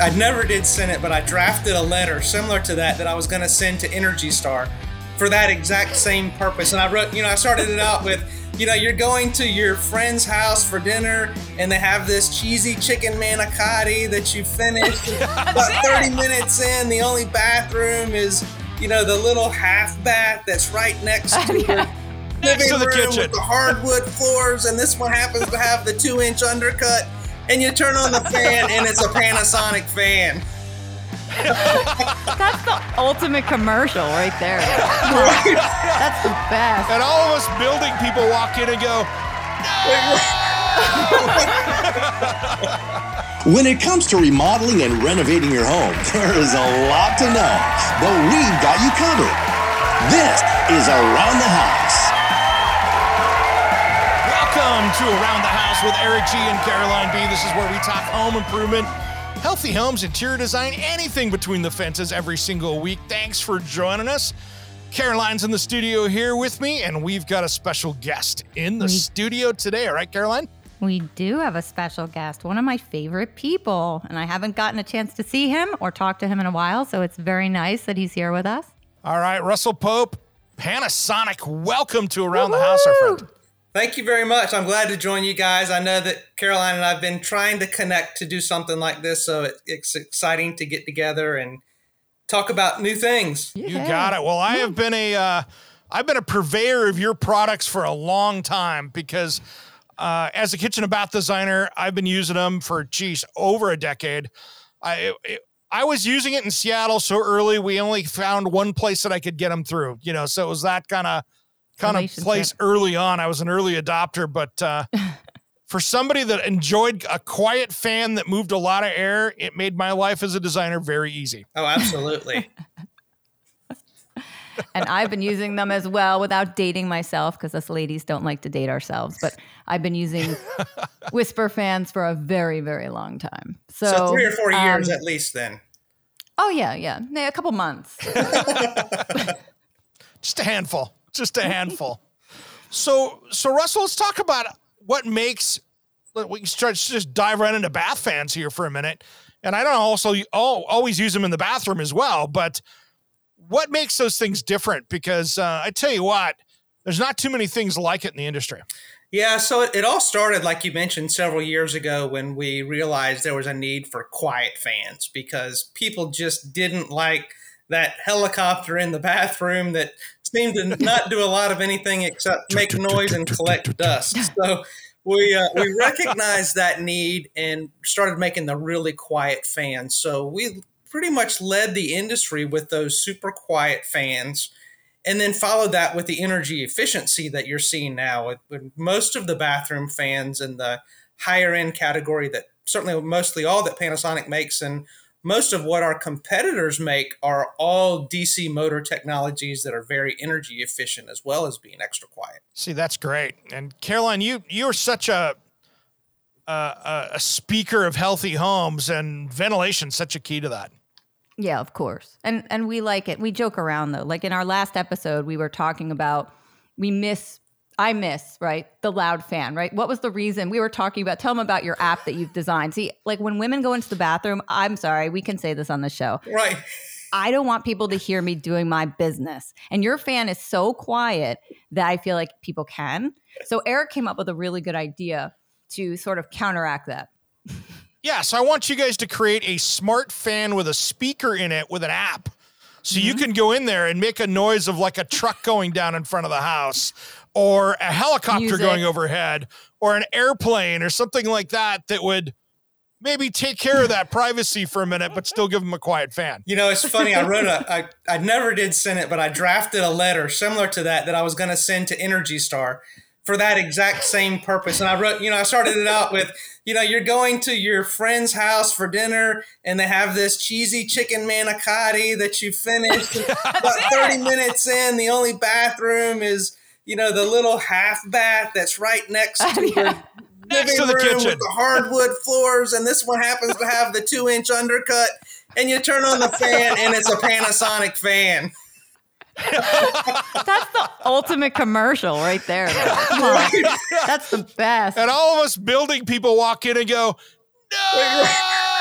I never did send it, but I drafted a letter similar to that that I was going to send to Energy Star for that exact same purpose. And I wrote, you know, I started it out with, you know, you're going to your friend's house for dinner and they have this cheesy chicken manicotti that you finished. About 30 minutes in, the only bathroom is, you know, the little half bath that's right next to your living to the room kitchen. with the hardwood floors. And this one happens to have the two inch undercut. And you turn on the fan and it's a Panasonic fan. That's the ultimate commercial right there. That's the best. And all of us building people walk in and go, When it comes to remodeling and renovating your home, there is a lot to know, but we've got you covered. This is Around the House. Welcome to Around the House with Eric G and Caroline B. This is where we talk home improvement, healthy homes, interior design, anything between the fences every single week. Thanks for joining us. Caroline's in the studio here with me, and we've got a special guest in the We- studio today. All right, Caroline? We do have a special guest, one of my favorite people, and I haven't gotten a chance to see him or talk to him in a while, so it's very nice that he's here with us. All right, Russell Pope, Panasonic. Welcome to Around the House, our friend. Thank you very much. I'm glad to join you guys. I know that Caroline and I've been trying to connect to do something like this, so it, it's exciting to get together and talk about new things. You got it. Well, I have been a uh, I've been a purveyor of your products for a long time because uh, as a kitchen and bath designer, I've been using them for geez over a decade. I it, I was using it in Seattle so early we only found one place that I could get them through. You know, so it was that kind of kind of place early on. I was an early adopter, but. Uh, For somebody that enjoyed a quiet fan that moved a lot of air, it made my life as a designer very easy. Oh, absolutely. And I've been using them as well without dating myself because us ladies don't like to date ourselves, but I've been using Whisper fans for a very, very long time. So, so three or four years um, at least then. Oh, yeah, yeah. Yeah, A couple months. just a handful just a handful. So so russell let's talk about what makes we can start just dive right into bath fans here for a minute. And i don't also al- always use them in the bathroom as well but what makes those things different? Because uh, i tell you what there's not too many things like it in the industry. Yeah, so it all started, like you mentioned, several years ago when we realized there was a need for quiet fans because people just didn't like that helicopter in the bathroom that seemed to not do a lot of anything except make noise and collect dust. So we uh, we recognized that need and started making the really quiet fans. So we pretty much led the industry with those super quiet fans and then followed that with the energy efficiency that you're seeing now with, with most of the bathroom fans in the higher end category that certainly mostly all that Panasonic makes and most of what our competitors make are all DC motor technologies that are very energy efficient as well as being extra quiet. see that's great and caroline you you're such a a, a- a speaker of healthy homes and ventilation such a key to that Yeah, of course. And and we like it. We joke around though. Like in our last episode, we were talking about we miss I miss, right? The loud fan, right? What was the reason? We were talking about tell them about your app that you've designed. See, like when women go into the bathroom, I'm sorry, we can say this on the show. Right. I don't want people to hear me doing my business. And your fan is so quiet that I feel like people can. So Eric came up with a really good idea to sort of counteract that. Yeah, so I want you guys to create a smart fan with a speaker in it with an app. So you mm-hmm. can go in there and make a noise of like a truck going down in front of the house or a helicopter Music. going overhead or an airplane or something like that that would maybe take care of that privacy for a minute, but still give them a quiet fan. You know, it's funny. I wrote a, I, I never did send it, but I drafted a letter similar to that that I was going to send to Energy Star for that exact same purpose. And I wrote, you know, I started it out with, you know, you're going to your friend's house for dinner and they have this cheesy chicken manicotti that you finished about 30 minutes in. The only bathroom is, you know, the little half bath that's right next to your Next to living the room kitchen. with the hardwood floors. And this one happens to have the two inch undercut. And you turn on the fan and it's a Panasonic fan. That's the ultimate commercial right there. though. Come on. That's the best. And all of us building people walk in and go, no!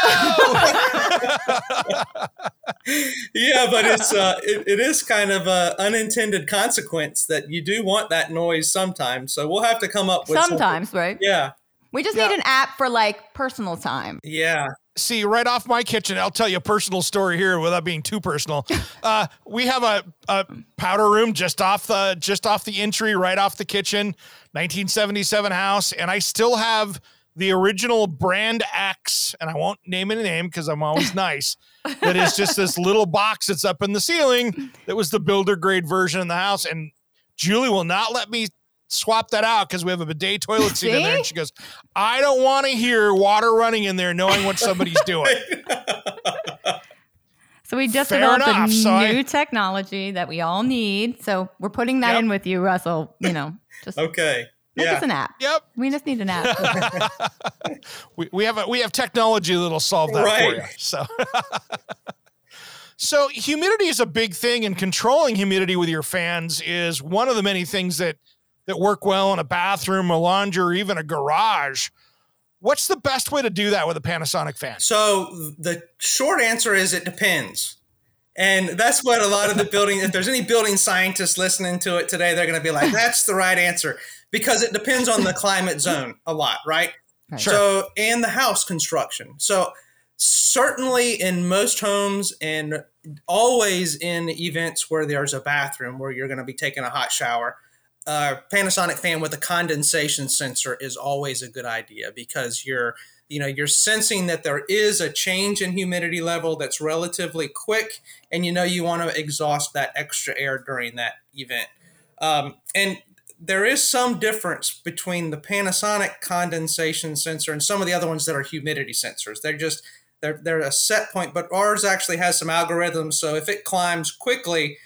yeah, but it's uh, it, it is kind of a unintended consequence that you do want that noise sometimes. So we'll have to come up with something. Sometimes, right? Yeah, We just need an app for like personal time. yeah. See, right off my kitchen, I'll tell you a personal story here without being too personal. Uh, we have a, a powder room just off the just off the entry, right off the kitchen, 1977 house, and I still have the original brand X, and I won't name any name because I'm always nice. that is just this little box that's up in the ceiling that was the builder grade version in the house, and Julie will not let me swap that out because we have a bidet toilet seat in there, and she goes, "I don't want to hear water running in there, knowing what somebody's doing." So we just Fair developed enough, a so I- new technology that we all need. So we're putting that Yep. in with you, Russell. You know, just Okay. Make us Yeah. an app. Yep. We just need an app. we, we have a, we have technology that'll solve that for you. So, so humidity is a big thing, and controlling humidity with your fans is one of the many things that that work well in a bathroom, a laundry, or even a garage. What's the best way to do that with a Panasonic fan? So the short answer is it depends. And that's what a lot of the building, if there's any building scientists listening to it today, they're going to be like, that's the right answer because it depends on the climate zone a lot, right? Right. So, and the house construction. So, certainly in most homes and always in events where there's a bathroom where you're going to be taking a hot shower, a Panasonic fan with a condensation sensor is always a good idea because you're you know you're sensing that there is a change in humidity level that's relatively quick and you know you want to exhaust that extra air during that event um, and there is some difference between the Panasonic condensation sensor and some of the other ones that are humidity sensors. They're just they're they're a set point, but ours actually has some algorithms. So if it climbs quickly,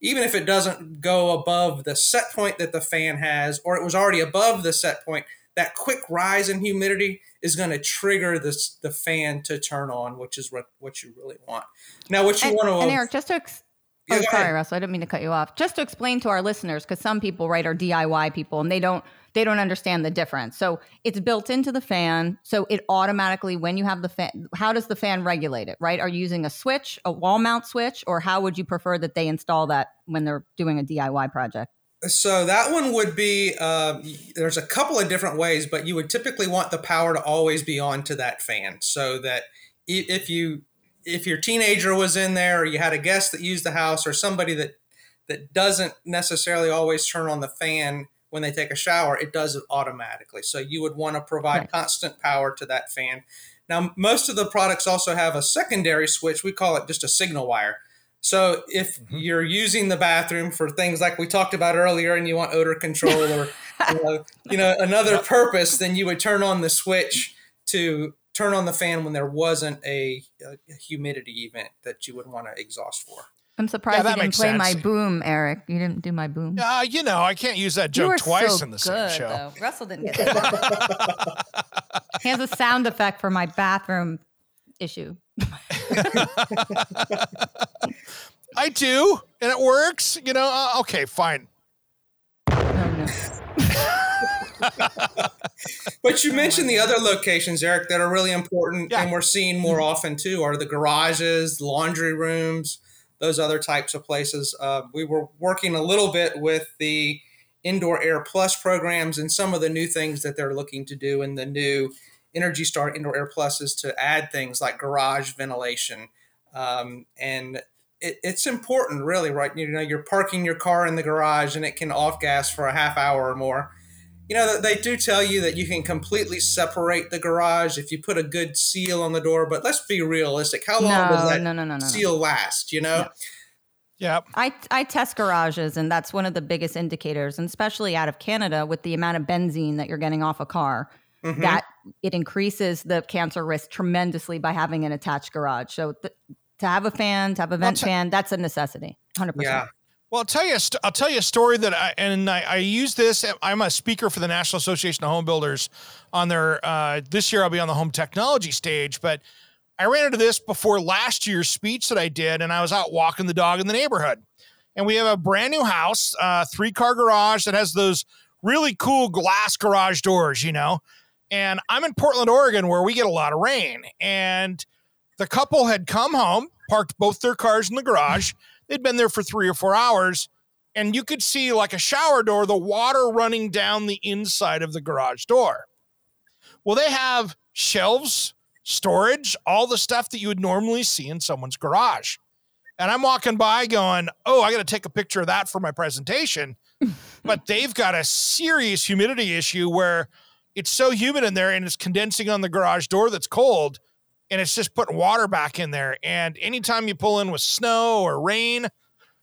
even if it doesn't go above the set point that the fan has, or it was already above the set point, that quick rise in humidity is going to trigger this the fan to turn on, which is what what you really want. Now, what you and, want to and Eric, just to ex- Yeah, oh, sorry, ahead. Russell, I didn't mean to cut you off. Just to explain to our listeners, because some people, right, are DIY people and they don't they don't understand the difference. So it's built into the fan. So it automatically, when you have the fan, how does the fan regulate it? Right? Are you using a switch, a wall mount switch, or how would you prefer that they install that when they're doing a DIY project? So that one would be uh, there's a couple of different ways, but you would typically want the power to always be on to that fan, so that if you if your teenager was in there, or you had a guest that used the house, or somebody that that doesn't necessarily always turn on the fan when they take a shower, it does it automatically. So you would want to provide Right. constant power to that fan. Now, most of the products also have a secondary switch. We call it just a signal wire. So if mm-hmm. you're using the bathroom for things like we talked about earlier, and you want odor control or you know, you know another purpose, then you would turn on the switch to turn on the fan when there wasn't a, a humidity event that you would want to exhaust for. I'm surprised that you didn't makes play my boom, Eric. You didn't do my boom. Uh, you know, I can't use that joke twice so in the same show. though. Russell didn't get that. he has a sound effect for my bathroom issue. I do, and it works. You know, uh, okay, fine. Oh, no. But you mentioned the other locations, Eric, that are really important Yeah. and we're seeing more often too are the garages, laundry rooms, those other types of places. Uh, we were working a little bit with the Indoor Air Plus programs and some of the new things that they're looking to do in the new Energy Star Indoor Air Plus is to add things like garage ventilation. Um, and it, it's important, really, right? You know, you're parking your car in the garage and it can off gas for a half hour or more you know, they do tell you that you can completely separate the garage if you put a good seal on the door. But let's be realistic. How long No, does that no, no, no, no, no. seal last? You know? Yeah. I, I test garages, and that's one of the biggest indicators, and especially out of Canada with the amount of benzene that you're getting off a car, Mhm. that it increases the cancer risk tremendously by having an attached garage. So th- to have a fan, to have a vent t- fan, that's a necessity. 100%. yeah. Well, I'll tell you. st- I'll tell you a story that I and I, I use this. I'm a speaker for the National Association of Home Builders on their uh, this year. I'll be on the home technology stage, but I ran into this before last year's speech that I did, and I was out walking the dog in the neighborhood, and we have a brand new house, uh, three car garage that has those really cool glass garage doors, you know. And I'm in Portland, Oregon, where we get a lot of rain, and the couple had come home, parked both their cars in the garage. They'd been there for three or four hours, and you could see like a shower door, the water running down the inside of the garage door. Well, they have shelves, storage, all the stuff that you would normally see in someone's garage. And I'm walking by going, oh, I got to take a picture of that for my presentation. but they've got a serious humidity issue where it's so humid in there and it's condensing on the garage door that's cold and it's just putting water back in there. And anytime you pull in with snow or rain,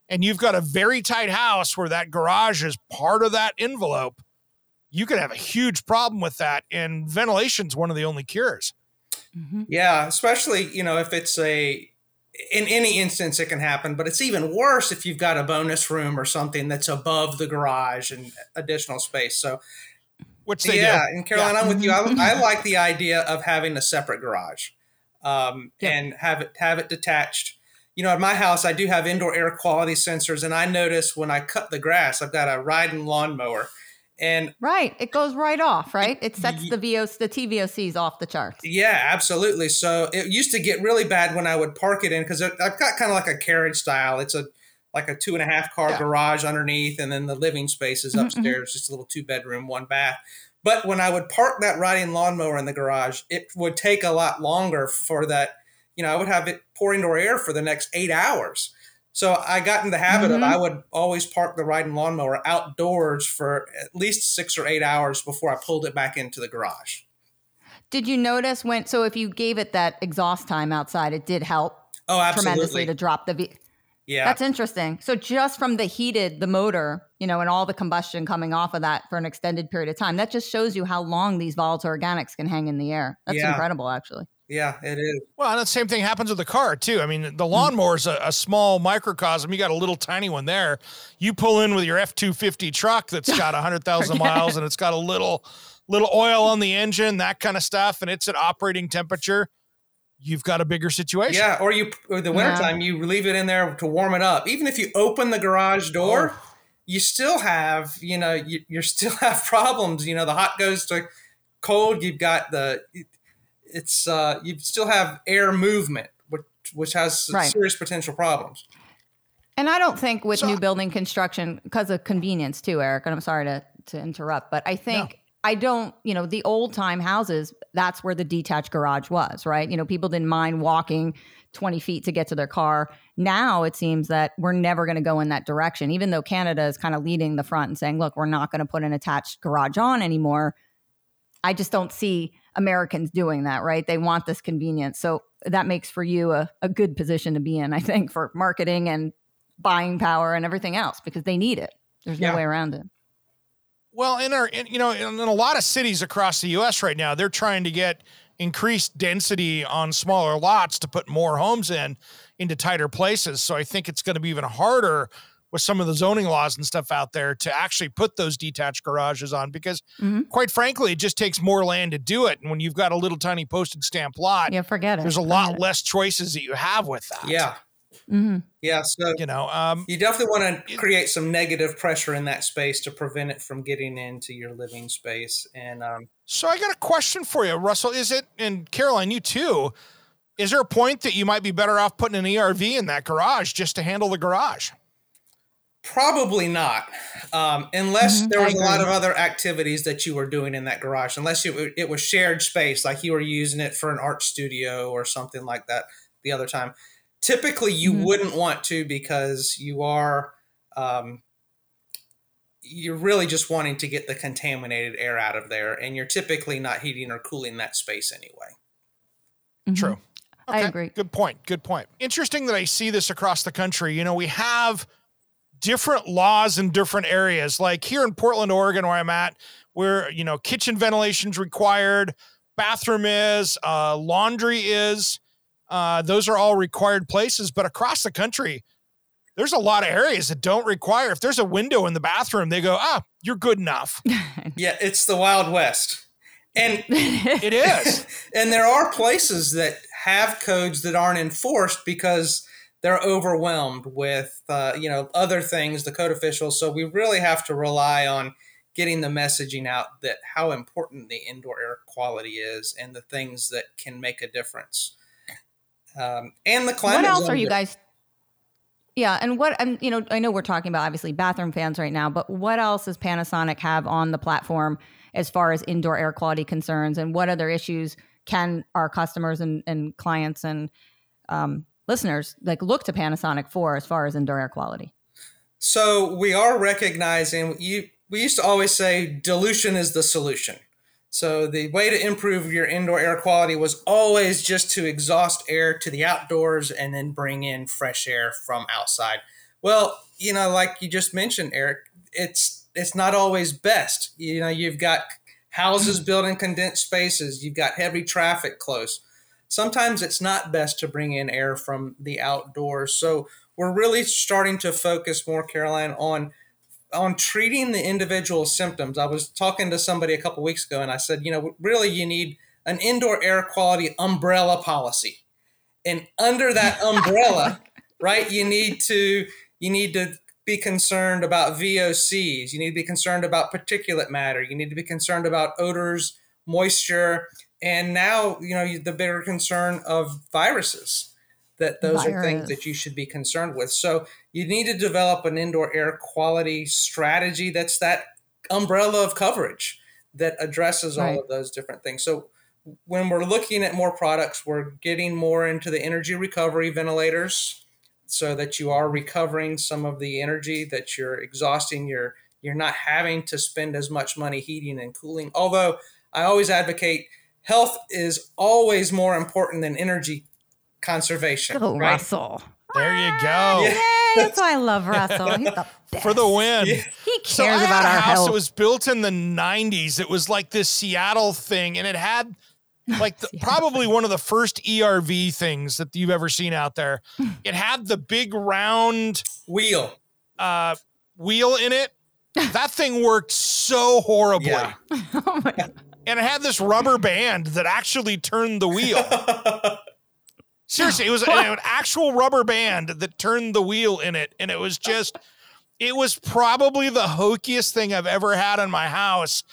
and you've got a very tight house where that garage is part of that envelope, you could have a huge problem with that. And ventilation's one of the only cures. Mhm. Yeah, especially you know if it's a in any instance it can happen, but it's even worse if you've got a bonus room or something that's above the garage and additional space. So Which they yeah, do. and Caroline, I'm with you. I, I like the idea of having a separate garage um, Yeah. and have it have it detached. You know, at my house, I do have indoor air quality sensors, and I notice when I cut the grass, I've got a riding lawnmower, and Right. It goes right off, right? It sets the VOC, the TVOCs off the charts. Yeah, absolutely. So it used to get really bad when I would park it in because I've got kind of like a carriage style. It's a like a two and a half car Yeah. garage underneath, and then the living space is Mhm, mhm. upstairs, just a little two bedroom, one bath. But when I would park that riding lawnmower in the garage, it would take a lot longer for that. You know, I would have it pour indoor air for the next eight hours. So I got in the habit Mhm. of I would always park the riding lawnmower outdoors for at least six or eight hours before I pulled it back into the garage. Did you notice when, so if you gave it that exhaust time outside, it did help Oh, absolutely. tremendously to drop the V. yeah. That's interesting. So just from the heated, the motor, you know, and all the combustion coming off of that for an extended period of time, that just shows you how long these volatile organics can hang in the air. That's Yeah. incredible, actually. Yeah, it is. Well, and the same thing happens with the car too. I mean, the hmm. lawnmower's a, a small microcosm. You got a little tiny one there. You pull in with your F two fifty truck that's got hundred thousand miles and it's got a little little oil on the engine, that kind of stuff, and it's at operating temperature. You've got a bigger situation. Yeah, or you or the wintertime you leave it in there to warm it up. Even if you open the garage door, you still have, you know, you, you still have problems. You know, the hot goes to cold. You've got the it's uh you still have air movement, which which has Right. serious potential problems. And I don't think with So- new building construction, because of convenience too, Eric, and I'm sorry to, to interrupt, but I think I don't, you know, the old time houses, that's where the detached garage was, right? You know, people didn't mind walking 20 feet to get to their car. Now it seems that we're never going to go in that direction, even though Canada is kind of leading the front and saying, look, we're not going to put an attached garage on anymore. I just don't see Americans doing that, right? They want this convenience. So that makes for you a, a good position to be in, I think, for marketing and buying power and everything else because they need it. There's no Yeah. way around it. Well, in our, in, you know, in, in a lot of cities across the U.S. right now, they're trying to get increased density on smaller lots to put more homes in into tighter places. So I think it's going to be even harder with some of the zoning laws and stuff out there to actually put those detached garages on because, Mhm. quite frankly, it just takes more land to do it. And when you've got a little tiny postage stamp lot, Yeah, forget it. there's a lot less choices that you have with that. Yeah, hmm yeah. So You know, um, you definitely want to create some negative pressure in that space to prevent it from getting into your living space. And um, So I got a question for you, Russell. Is it and Caroline, you too? Is there a point that you might be better off putting an ERV in that garage just to handle the garage? Probably not, um, unless Mhm, there was a lot of other activities that you were doing in that garage. Unless it, it was shared space, like you were using it for an art studio or something like that. The other time, typically you Mhm. wouldn't want to because you are, um, you're really just wanting to get the contaminated air out of there, and you're typically not heating or cooling that space anyway. Mhm. True. I agree. Good point. Good point. Interesting that I see this across the country. You know, we have different laws in different areas. Like here in Portland, Oregon, where I'm at, where you know kitchen ventilation's required, bathroom is, uh, laundry is. Uh, those are all required places. But across the country, there's a lot of areas that don't require. If there's a window in the bathroom, they go, ah, you're good enough. Yeah, it's the Wild West. And It is. and there are places that have codes that aren't enforced because they're overwhelmed with uh, you know other things the code officials so we really have to rely on getting the messaging out that how important the indoor air quality is and the things that can make a difference um, and the climate what else are you guys? Yeah, and what I'm, you know, I know we're talking about obviously bathroom fans right now, but what else does Panasonic have on the platform as far as indoor air quality concerns, and what other issues can our customers and, and clients and um, listeners like look to Panasonic for as far as indoor air quality? So we are recognizing you. We used to always say dilution is the solution. So the way to improve your indoor air quality was always just to exhaust air to the outdoors and then bring in fresh air from outside. Well, you know, like you just mentioned, Eric, it's it's not always best. You know, you've got houses mm. built in condensed spaces. You've got heavy traffic close. Sometimes it's not best to bring in air from the outdoors. So we're really starting to focus more, Caroline, on on treating the individual symptoms. I was talking to somebody a couple weeks ago, and I said, you know, really, you need an indoor air quality umbrella policy, and under that umbrella, right, you need to you need to be concerned about VOCs. You need to be concerned about particulate matter. You need to be concerned about odors, moisture, and now you know the bigger concern of viruses that those are things that you should be concerned with. So you need to develop an indoor air quality strategy that's that umbrella of coverage that addresses all of those different things. So when we're looking at more products, we're getting more into the energy recovery ventilators so that you are recovering some of the energy that you're exhausting you're you're not having to spend as much money heating and cooling. Although I always advocate health is always more important than energy conservation. Go right? Russell! There you go. Yeah. Yay! That's why I love Russell. He's the best. For the win. Yeah. he cares had about our house health. that was built in the 90s. It was like this Seattle thing, and it had like the, probably one of the first ERV things that you've ever seen out there. It had the big round Wheel. uh, wheel in it. That thing worked so horribly. Yeah. oh my God. And it had this rubber band that actually turned the wheel. Seriously, it was an actual rubber band that turned the wheel in it. And it was just, it was probably the hokiest thing I've ever had in my house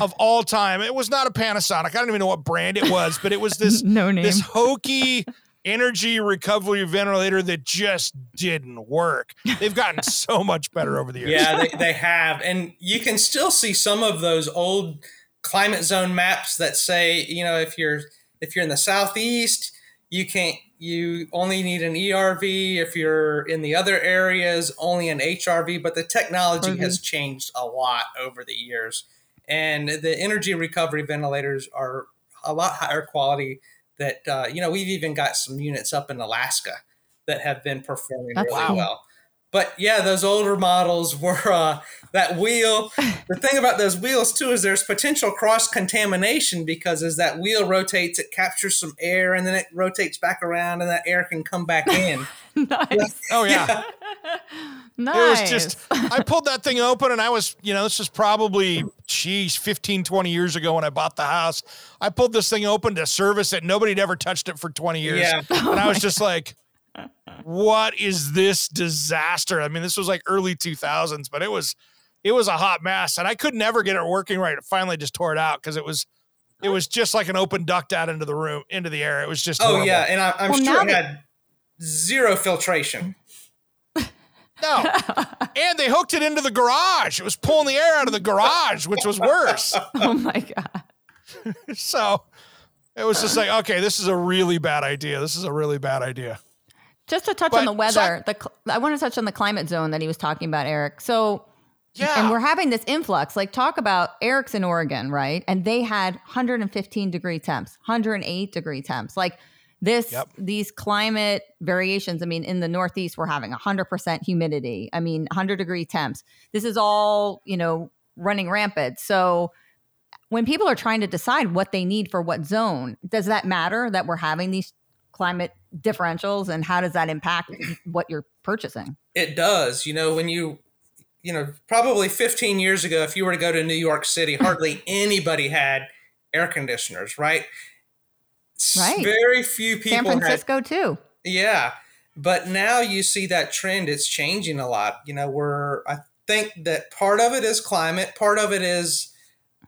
of all time. It was not a Panasonic. I don't even know what brand it was, but it was this No name. this hokey energy recovery ventilator that just didn't work. They've gotten so much better over the years. yeah, they, they have. And you can still see some of those old climate zone maps that say, you know, if you're if you're in the southeast, you can't you only need an ERV. If you're in the other areas, only an HRV. But the technology RV. has changed a lot over the years. And the energy recovery ventilators are a lot higher quality that uh, you know, we've even got some units up in Alaska that have been performing That's really cool. well. But yeah, those older models were uh, that wheel. The thing about those wheels too is there's potential cross contamination because as that wheel rotates, it captures some air and then it rotates back around and that air can come back in. nice. Oh, yeah. nice. It was just, I pulled that thing open and I was, you know, this was probably, geez, 15, 20 years ago when I bought the house. I pulled this thing open to service it. Nobody had ever touched it for 20 years. Yeah. And I was just like, what is this disaster? I mean, this was like early 2000s, but it was, it was a hot mess and I could never get it working right. I finally just tore it out because it was, it was just like an open duct out into the room, into the air. It was just, Oh horrible. yeah, and I, I'm Well, sure now it had zero filtration. No. and they hooked it into the garage. It was pulling the air out of the garage, which was worse. oh my god. So it was just like, okay, this is a really bad idea. This is a really bad idea. Just to touch But- on the so I- weather, the I want to touch on the climate zone that he was talking about, Eric. So Yeah. And we're having this influx. Like, talk about Eric's in Oregon, right? And they had 115 degree temps, 108 degree temps. Like, this, Yep. these climate variations. I mean, in the Northeast, we're having 100% humidity. I mean, 100 degree temps. This is all, you know, running rampant. So, when people are trying to decide what they need for what zone, does that matter that we're having these climate differentials and how does that impact what you're purchasing? It does. You know, when you, you know, probably 15 years ago, if you were to go to New York City, hardly anybody had air conditioners, right? Right. Very few people San had Francisco too. Yeah. But now you see that trend, it's changing a lot. You know, we're, I think that part of it is climate, part of it is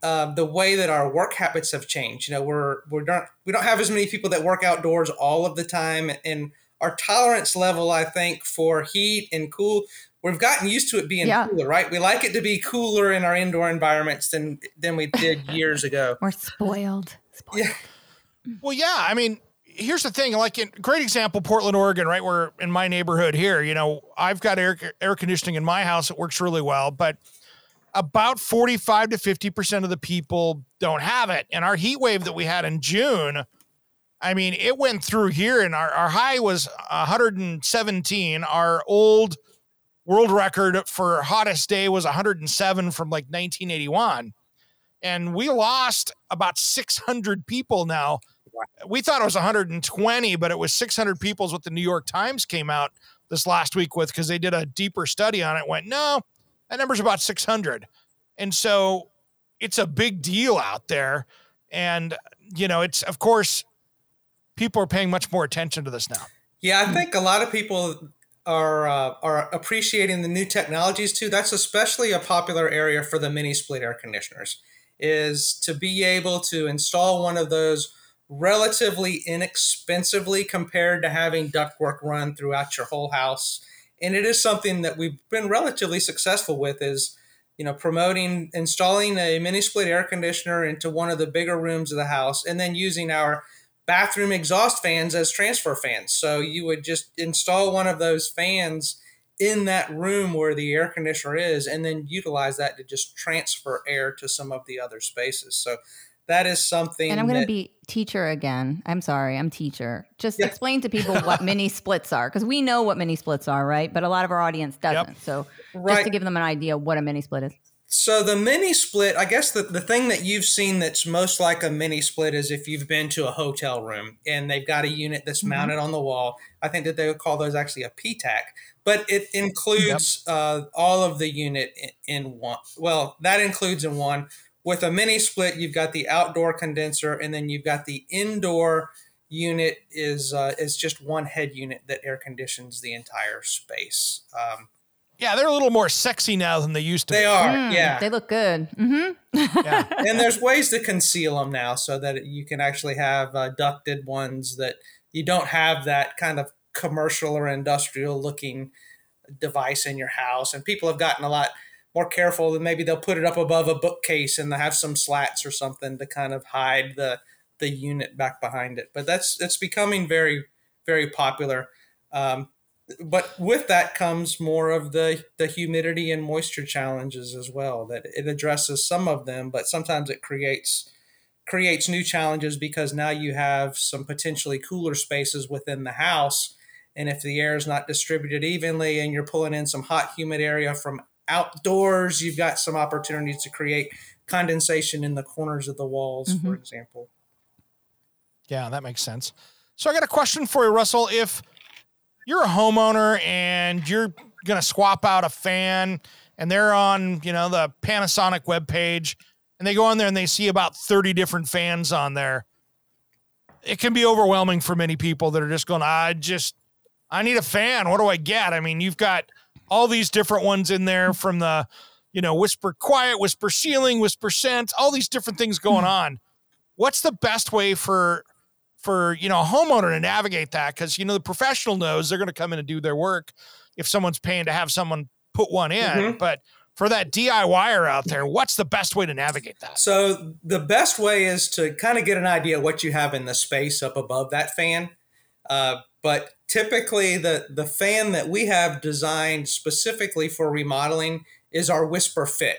uh, the way that our work habits have changed. You know, we're, we're not, we don't have as many people that work outdoors all of the time. And our tolerance level, I think, for heat and cool, we've gotten used to it being Yeah. cooler, right? We like it to be cooler in our indoor environments than, than we did years ago. We're spoiled. spoiled. Yeah. Well, yeah. I mean, here's the thing. Like, in, great example, Portland, Oregon, right? Where in my neighborhood here, you know, I've got air air conditioning in my house. It works really well, but about 45 to 50 percent of the people don't have it. And our heat wave that we had in June, I mean, it went through here, and our our high was 117. Our old world record for hottest day was 107 from like 1981 and we lost about 600 people now. We thought it was 120, but it was 600 people is what the New York Times came out this last week with because they did a deeper study on it. Went, no, that number's about 600. And so it's a big deal out there. And, you know, it's, of course, people are paying much more attention to this now. Yeah, I think a lot of people are uh, are appreciating the new technologies too. That's especially a popular area for the mini split air conditioners. Is to be able to install one of those relatively inexpensively compared to having ductwork run throughout your whole house. And it is something that we've been relatively successful with. Is you know promoting installing a mini split air conditioner into one of the bigger rooms of the house, and then using our bathroom exhaust fans as transfer fans. So you would just install one of those fans in that room where the air conditioner is and then utilize that to just transfer air to some of the other spaces. So that is something And I'm going to be teacher again. I'm sorry, I'm teacher. Just Yeah. explain to people what mini splits are because we know what mini splits are, right? But a lot of our audience doesn't. So just Right. to give them an idea what a mini split is. So the mini split, I guess the, the thing that you've seen that's most like a mini split is if you've been to a hotel room and they've got a unit that's mounted on the wall. I think that they would call those actually a PTAC, but it includes uh, all of the unit in, in one. Well, that includes in one. With a mini split, you've got the outdoor condenser, and then you've got the indoor unit is uh, is just one head unit that air conditions the entire space. Um, Yeah, they're a little more sexy now than they used to be. they be. are, Mm, yeah. They look good. hmm Yeah. and there's ways to conceal them now so that you can actually have uh, ducted ones that you don't have that kind of commercial or industrial looking device in your house and people have gotten a lot more careful and maybe they'll put it up above a bookcase and have some slats or something to kind of hide the the unit back behind it. But that's it's becoming very very popular. Um, but with that comes more of the the humidity and moisture challenges as well that it addresses some of them but sometimes it creates creates new challenges because now you have some potentially cooler spaces within the house. And if the air is not distributed evenly and you're pulling in some hot humid area from outdoors you've got some opportunities to create condensation in the corners of the walls for mm-hmm. example Yeah, that makes sense. So I got a question for you, Russell. If you're a homeowner and you're gonna swap out a fan and they're on, you know, the Panasonic webpage and they go on there and they see about 30 different fans on there, it can be overwhelming for many people that are just going, I just I need a fan. What do I get? I mean, you've got all these different ones in there from the, you know, whisper quiet, whisper ceiling, whisper sense, all these different things going on. What's the best way for for you know a homeowner to navigate that? Because you know the professional knows they're going to come in and do their work if someone's paying to have someone put one in. Mhm. But for that DIYer out there, what's the best way to navigate that? So the best way is to kind of get an idea what you have in the space up above that fan. Uh, but typically the the fan that we have designed specifically for remodeling is our Whisper Fit,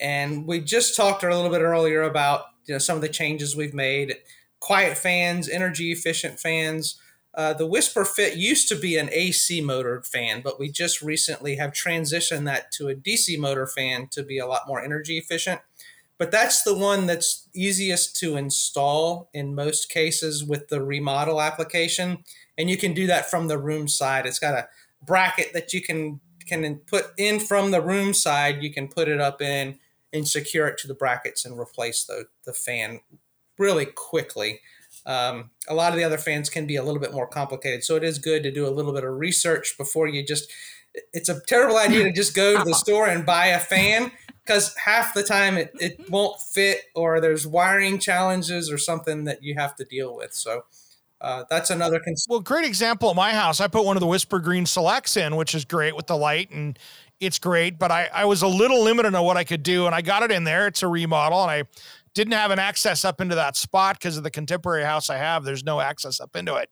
and we just talked a little bit earlier about you know some of the changes we've made, quiet fans, energy efficient fans. Uh, the Whisper Fit used to be an AC motor fan, but we just recently have transitioned that to a DC motor fan to be a lot more energy efficient. But that's the one that's easiest to install in most cases with the remodel application and you can do that from the room side. It's got a bracket that you can can put in from the room side. You can put it up in and secure it to the brackets and replace the the fan really quickly. Um, a lot of the other fans can be a little bit more complicated, so it is good to do a little bit of research before you just. It's a terrible idea to just go to the store and buy a fan because half the time it, it won't fit or there's wiring challenges or something that you have to deal with. So uh, that's another concern. Well, great example at my house. I put one of the Whisper Green Selects in, which is great with the light and it's great, but I, I was a little limited on what I could do and I got it in there. It's a remodel and I didn't have an access up into that spot because of the contemporary house I have. There's no access up into it.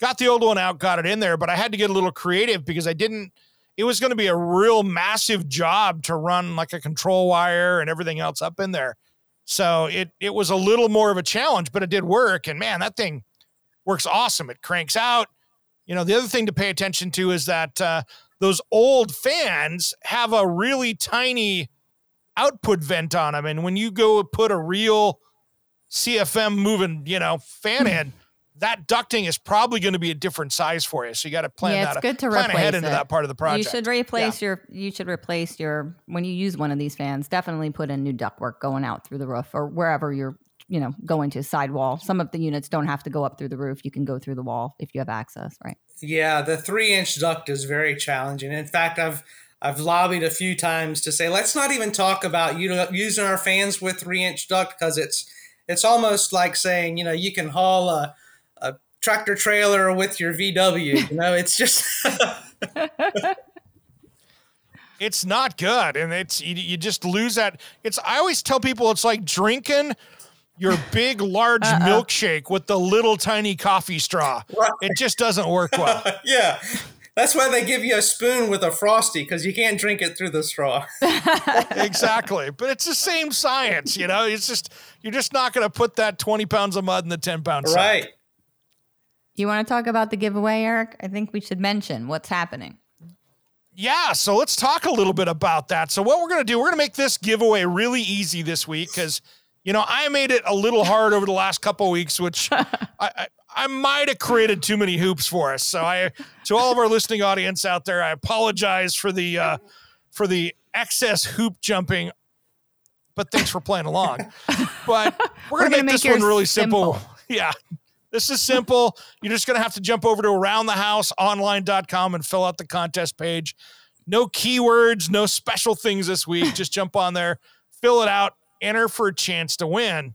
Got the old one out, got it in there, but I had to get a little creative because I didn't, it was going to be a real massive job to run like a control wire and everything else up in there. So it, it was a little more of a challenge, but it did work. And man, that thing, works awesome. It cranks out. You know, the other thing to pay attention to is that uh, those old fans have a really tiny output vent on them. And when you go put a real CFM moving, you know, fan in, that ducting is probably going to be a different size for you. So you got to plan yeah, that. It's good to plan ahead into that part of the project. You should replace yeah. your. You should replace your when you use one of these fans. Definitely put in new ductwork going out through the roof or wherever you're you know, going to a sidewall. Some of the units don't have to go up through the roof. You can go through the wall if you have access, right? Yeah, the three inch duct is very challenging. In fact, I've I've lobbied a few times to say let's not even talk about using our fans with three inch duct because it's it's almost like saying you know you can haul a, a tractor trailer with your VW. You know, it's just. it's not good and it's you, you, just lose that it's i always tell people it's like drinking your big, large uh milkshake with the little tiny coffee straw. Right. It just doesn't work well. yeah. That's why they give you a spoon with a frosty because you can't drink it through the straw. exactly, but it's the same science, you know. It's just you're just not going to put that 20 pounds of mud in the 10 pound sack. Right. You want to talk about the giveaway, Eric? I think we should mention what's happening. Yeah, so let's talk a little bit about that. So what we're going to do, we're going to make this giveaway really easy this week because you know, I made it a little hard over the last couple weeks, which I, I, I might have created too many hoops for us. So I, to all of our listening audience out there, I apologize for the uh, for the excess hoop jumping. But thanks for playing along. But we're, gonna, gonna, make, make this one really simple. simple. Yeah. This is simple. You're just going to have to jump over to aroundthehouseonline.com and fill out the contest page. No keywords, no special things this week. Just jump on there, fill it out, enter for a chance to win.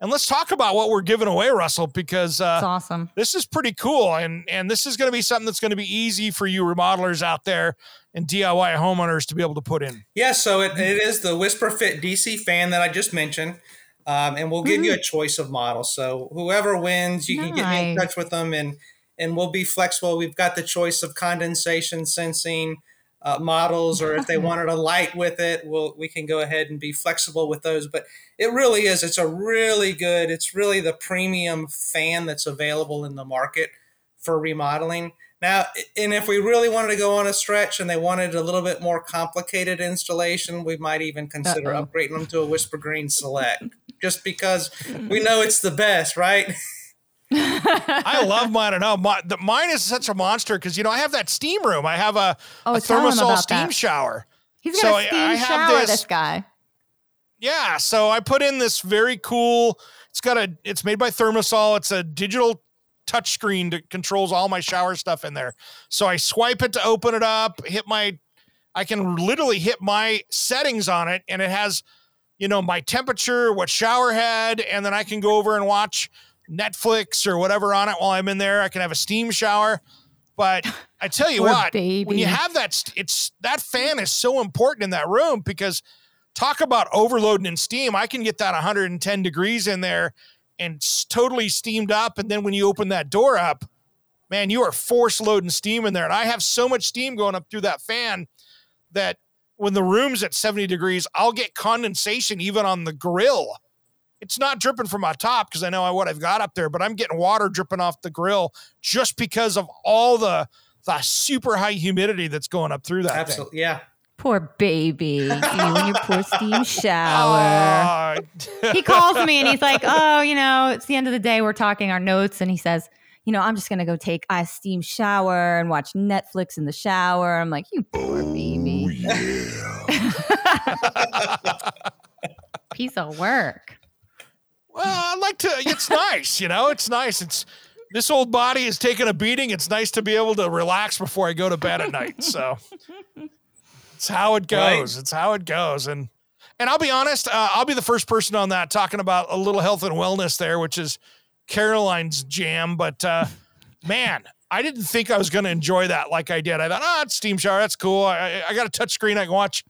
And let's talk about what we're giving away, Russell, because uh, it's awesome. This is pretty cool, and and this is going to be something that's going to be easy for you remodelers out there and DIY homeowners to be able to put in. Yeah, so it, it is the Whisper Fit DC fan that I just mentioned, um, and we'll give mm-hmm. you a choice of models. So whoever wins, you nice. can get me in touch with them, and and we'll be flexible. We've got the choice of condensation sensing uh, models or if they wanted a light with it we'll, we can go ahead and be flexible with those. But it really is it's a really good it's really the premium fan that's available in the market for remodeling. Now and if we really wanted to go on a stretch and they wanted a little bit more complicated installation we might even consider Uh-oh. upgrading them to a whisper green select just because we know it's the best right I love mine. I know my, the, mine is such a monster because you know I have that steam room. I have a, oh, a ThermaSol steam that. shower. He's got so a steam I, I shower. This, this guy. Yeah, so I put in this very cool. It's got a. It's made by ThermaSol. It's a digital touchscreen that controls all my shower stuff in there. So I swipe it to open it up. Hit my. I can literally hit my settings on it, and it has, you know, my temperature, what shower head, and then I can go over and watch Netflix or whatever on it while I'm in there. I can have a steam shower. But I tell you what, baby. when you have that, it's that fan is so important in that room because talk about overloading in steam. I can get that 110 degrees in there and totally steamed up. And then when you open that door up, man, you are force loading steam in there. And I have so much steam going up through that fan that when the room's at 70 degrees, I'll get condensation even on the grill. It's not dripping from my top because I know what I've got up there, but I'm getting water dripping off the grill just because of all the the super high humidity that's going up through that. Absolutely, yeah. Poor baby, you and your poor steam shower. Uh, he calls me and he's like, "Oh, you know, it's the end of the day. We're talking our notes," and he says, "You know, I'm just gonna go take a steam shower and watch Netflix in the shower." I'm like, "You poor baby, piece of work." Well, I like to. It's nice, you know. It's nice. It's this old body is taking a beating. It's nice to be able to relax before I go to bed at night. So it's how it goes. Right. It's how it goes. And and I'll be honest, uh, I'll be the first person on that talking about a little health and wellness there, which is Caroline's jam. But uh, man, I didn't think I was going to enjoy that like I did. I thought, oh, it's steam shower. That's cool. I, I got a touch screen. I can watch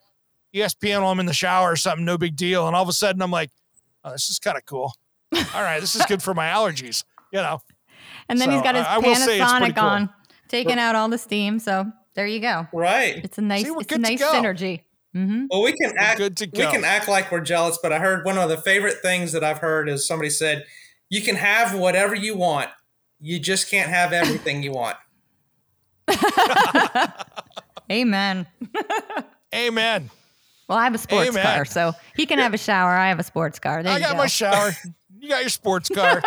ESPN while I'm in the shower or something. No big deal. And all of a sudden, I'm like, oh, this is kind of cool. All right, this is good for my allergies. You know. And then So, he's got his I- I will say it's pretty Panasonic cool. on, taking out all the steam. So there you go. Right. It's a nice, See, we're it's a good to nice go. synergy. hmm Well, we can act. good to We can act like we're jealous, but I heard one of the favorite things that I've heard is somebody said, "You can have whatever you want. You just can't have everything you want." Amen. Amen. Well, I have a sports Amen. car, so he can have a shower. I have a sports car. There I you got go. my shower. You got your sports car.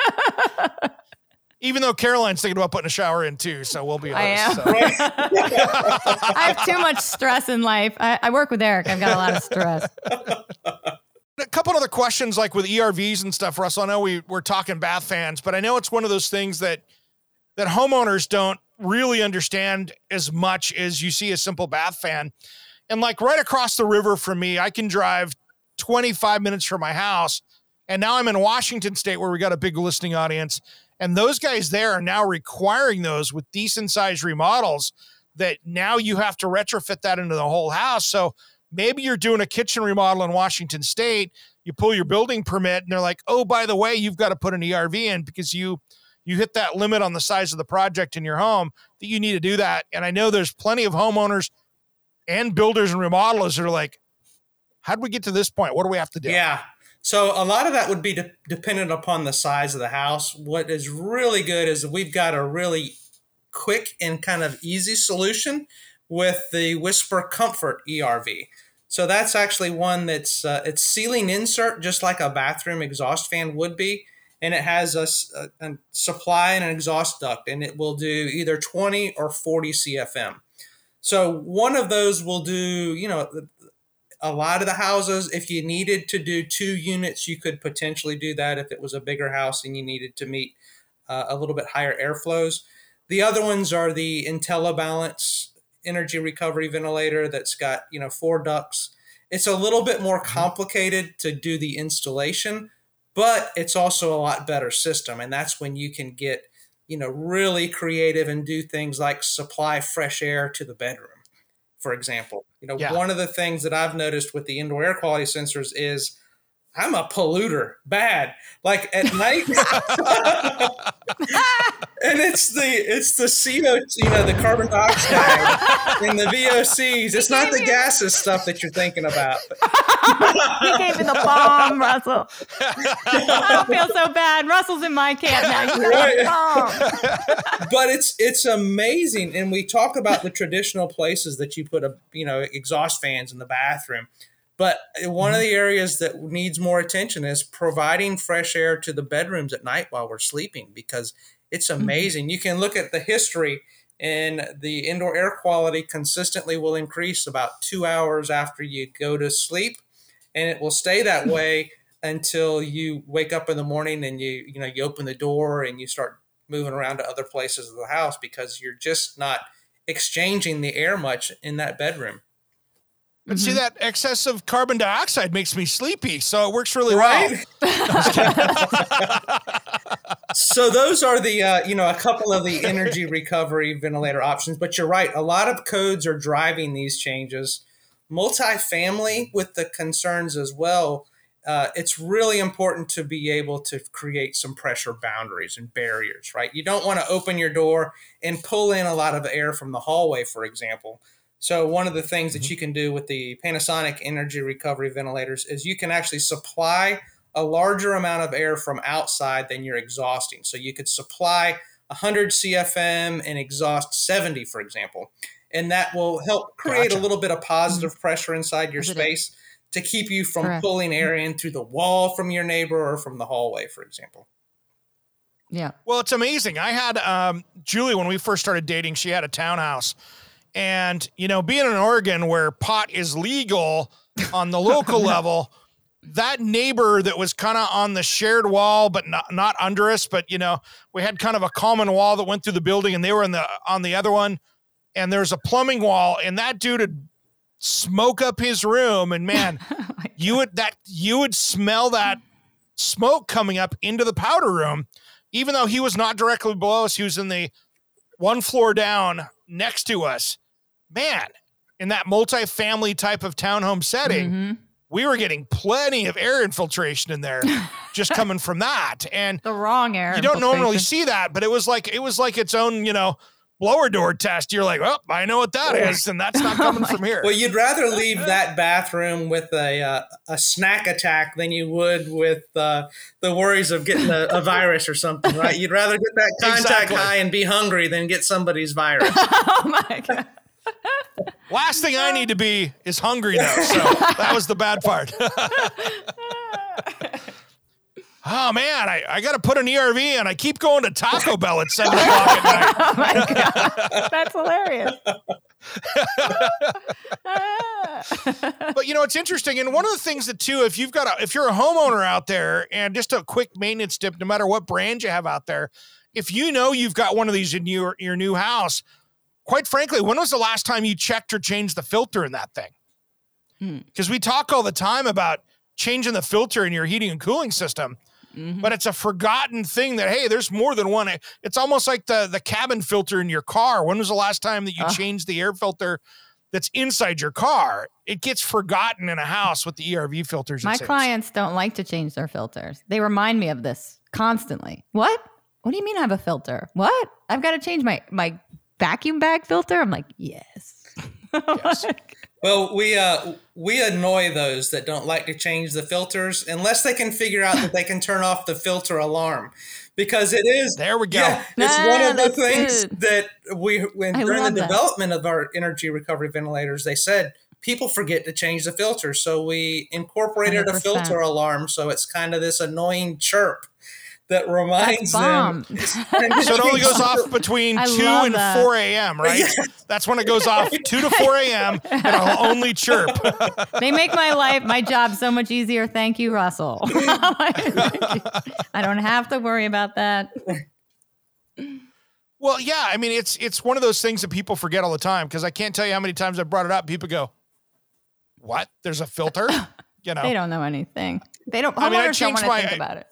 Even though Caroline's thinking about putting a shower in too, so we'll be I honest. am. so. I have too much stress in life. I, I work with Eric. I've got a lot of stress. a couple other questions like with ERVs and stuff, Russell. I know we, we're talking bath fans, but I know it's one of those things that that homeowners don't really understand as much as you see a simple bath fan. And like right across the river from me, I can drive 25 minutes from my house. And now I'm in Washington State where we got a big listening audience. And those guys there are now requiring those with decent sized remodels that now you have to retrofit that into the whole house. So maybe you're doing a kitchen remodel in Washington State, you pull your building permit, and they're like, oh, by the way, you've got to put an ERV in because you you hit that limit on the size of the project in your home that you need to do that. And I know there's plenty of homeowners and builders and remodelers are like, how do we get to this point? What do we have to do? Yeah. So a lot of that would be de- dependent upon the size of the house. What is really good is we've got a really quick and kind of easy solution with the Whisper Comfort ERV. So that's actually one that's uh, it's ceiling insert, just like a bathroom exhaust fan would be, and it has a supply and an exhaust duct, and it will do either 20 or 40 CFM. So one of those will do, you know, a lot of the houses, if you needed to do two units, you could potentially do that if it was a bigger house and you needed to meet uh, a little bit higher airflows. The other ones are the IntelliBalance energy recovery ventilator that's got you know four ducts. It's a little bit more complicated to do the installation, but it's also a lot better system, and that's when you can get you know really creative and do things like supply fresh air to the bedroom for example. You know, Yeah. one of the things that I've noticed with the indoor air quality sensors is I'm a polluter, bad. Like at night, and it's the it's the CO, you know, the carbon dioxide and the VOCs. It's not the gases stuff that you're thinking about. He gave me the bomb, Russell. I don't feel so bad. Russell's in my camp now. You bomb. but it's it's amazing and we talk about the traditional places that you put a you know exhaust fans in the bathroom but one of mm-hmm. the areas that needs more attention is providing fresh air to the bedrooms at night while we're sleeping because it's mm-hmm. amazing. You can look at the history and the indoor air quality consistently will increase about two hours after you go to sleep and it will stay that hmm. way until you wake up in the morning and you you know you open the door and you start moving around to other places of the house because you're just not exchanging the air much in that bedroom. But see, that excess of carbon dioxide makes me sleepy, so it works really Right? well. so those are the uh, you know a couple of the energy recovery ventilator options but you're right a lot of codes are driving these changes multifamily with the concerns as well uh, it's really important to be able to create some pressure boundaries and barriers, right? You don't want to open your door and pull in a lot of air from the hallway, for example. So, one of the things that you can do with the Panasonic energy recovery ventilators is you can actually supply a larger amount of air from outside than you're exhausting. So, you could supply 100 CFM and exhaust 70, for example. And that will help create Gotcha. a little bit of positive pressure inside your space to keep you from Correct. pulling air in through the wall from your neighbor or from the hallway, for example. Yeah. Well, it's amazing. I had um, Julie when we first started dating. She had a townhouse, and you know, being in Oregon where pot is legal on the local level, that neighbor that was kind of on the shared wall, but not not under us, but you know, we had kind of a common wall that went through the building, and they were in the on the other one, and there's a plumbing wall, and that dude would smoke up his room, and man, oh you would that you would smell that smoke coming up into the powder room. Even though he was not directly below us, he was in the one floor down next to us. Man, in that multi-family type of townhome setting, Mhm. we were getting plenty of air infiltration in there just coming from that. And The wrong air. you don't normally see that, but it was like it was like its own, you know, blower door test. You're like, well, I know what that is, and that's not coming from here. Well, you'd rather leave that bathroom with a uh, a snack attack than you would with uh, the worries of getting a, a virus or something, right? You'd rather get that contact Exactly. high and be hungry than get somebody's virus. oh my god. Last thing I need to be is hungry though. So that was the bad part. Oh man, I, I got to put an ERV and I keep going to Taco Bell at seven o'clock at night. Oh my god. That's hilarious. But you know, it's interesting. And one of the things that too, if you've got a, if you're a homeowner out there and just a quick maintenance tip, no matter what brand you have out there, if you know you've got one of these in your, your new house, quite frankly, when was the last time you checked or changed the filter in that thing? Hmm. Because we talk all the time about changing the filter in your heating and cooling system. Mhm. But it's a forgotten thing that hey, there's more than one. It's almost like the the cabin filter in your car. When was the last time that you Ah. changed the air filter that's inside your car? It gets forgotten in a house with the ERV filters. My clients don't like to change their filters. They remind me of this constantly. What? What do you mean I have a filter? What? I've got to change my my vacuum bag filter? I'm like, yes. Yes. Well, we uh, we annoy those that don't like to change the filters unless they can figure out that they can turn off the filter alarm, because it is There we go. Yeah, it's one of the things good. that we when I during the love that. development of our energy recovery ventilators, they said people forget to change the filter, so we incorporated a 100%. filter alarm, so it's kind of this annoying chirp that reminds That's bomb. them. So it only goes off between I 2 and that. 4 a.m., right? That's when it goes off 2 to 4 a.m. and it'll only chirp. they make my life, my job so much easier. Thank you, Russell. I don't have to worry about that. Well, yeah, I mean it's it's one of those things that people forget all the time because I can't tell you how many times I've brought it up. People go, "What? There's a filter?" You know, They don't know anything. They don't. I mean, I homeowners don't changed want to my- think about it.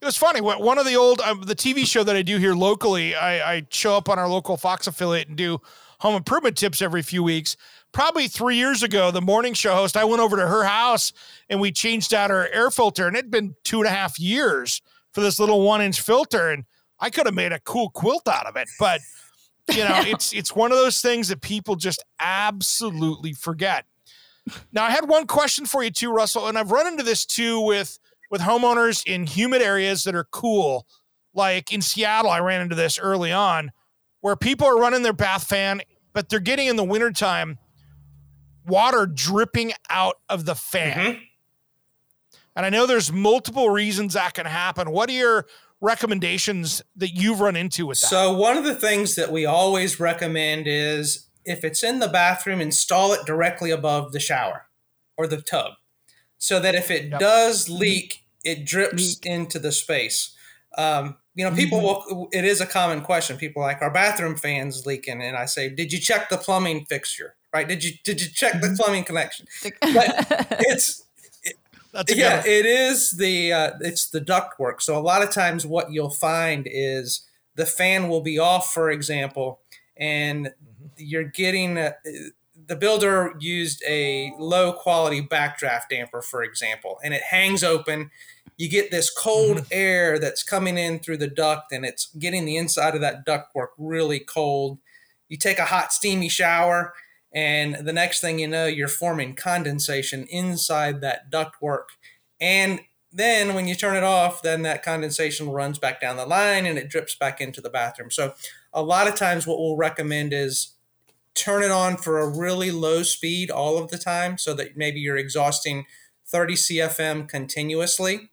It was funny. One of the old um, the TV show that I do here locally, I, I show up on our local Fox affiliate and do home improvement tips every few weeks. Probably three years ago, the morning show host, I went over to her house and we changed out her air filter, and it'd been two and a half years for this little one inch filter, and I could have made a cool quilt out of it, but you know, it's it's one of those things that people just absolutely forget. Now, I had one question for you too, Russell, and I've run into this too with with homeowners in humid areas that are cool. Like in Seattle, I ran into this early on where people are running their bath fan, but they're getting in the wintertime water dripping out of the fan. Mhm. And I know there's multiple reasons that can happen. What are your recommendations that you've run into with that? So one of the things that we always recommend is if it's in the bathroom, install it directly above the shower or the tub, so that if it Yep. does leak, it drips Leak. into the space. Um, you know, people will. It is a common question. People are like our bathroom fans leaking, and I say, "Did you check the plumbing fixture? Right? Did you did you check the plumbing connection?" But it's That's yeah, good it is the uh, it's the duct work. So a lot of times, what you'll find is the fan will be off, for example, and you're getting uh, the builder used a low quality backdraft damper, for example, and it hangs open. You get this cold mm-hmm. air that's coming in through the duct and it's getting the inside of that ductwork really cold. You take a hot, steamy shower, and the next thing you know, you're forming condensation inside that ductwork. And then when you turn it off, then that condensation runs back down the line and it drips back into the bathroom. So a lot of times what we'll recommend is turn it on for a really low speed all of the time so that maybe you're exhausting 30 CFM continuously.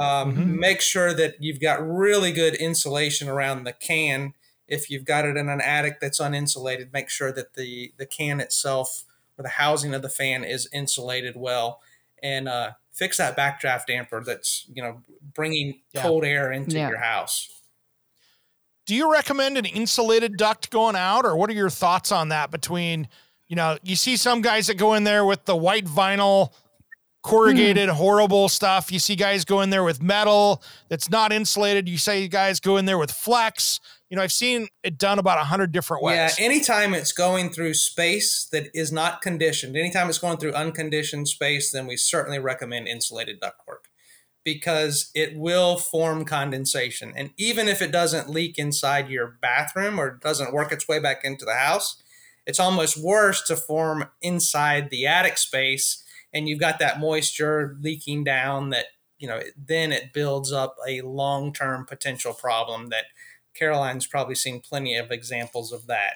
Um, mm-hmm. Make sure that you've got really good insulation around the can. If you've got it in an attic that's uninsulated, make sure that the, the can itself or the housing of the fan is insulated well. And uh, fix that backdraft damper that's you know bringing yeah. cold air into yeah. your house. Do you recommend an insulated duct going out, or what are your thoughts on that? Between you know, you see some guys that go in there with the white vinyl corrugated, mm. horrible stuff. You see guys go in there with metal that's not insulated. You say guys go in there with flex. You know, I've seen it done about a hundred different ways. Yeah, anytime it's going through space that is not conditioned, anytime it's going through unconditioned space, then we certainly recommend insulated ductwork because it will form condensation. And even if it doesn't leak inside your bathroom or doesn't work its way back into the house, it's almost worse to form inside the attic space and you've got that moisture leaking down that you know then it builds up a long-term potential problem that caroline's probably seen plenty of examples of that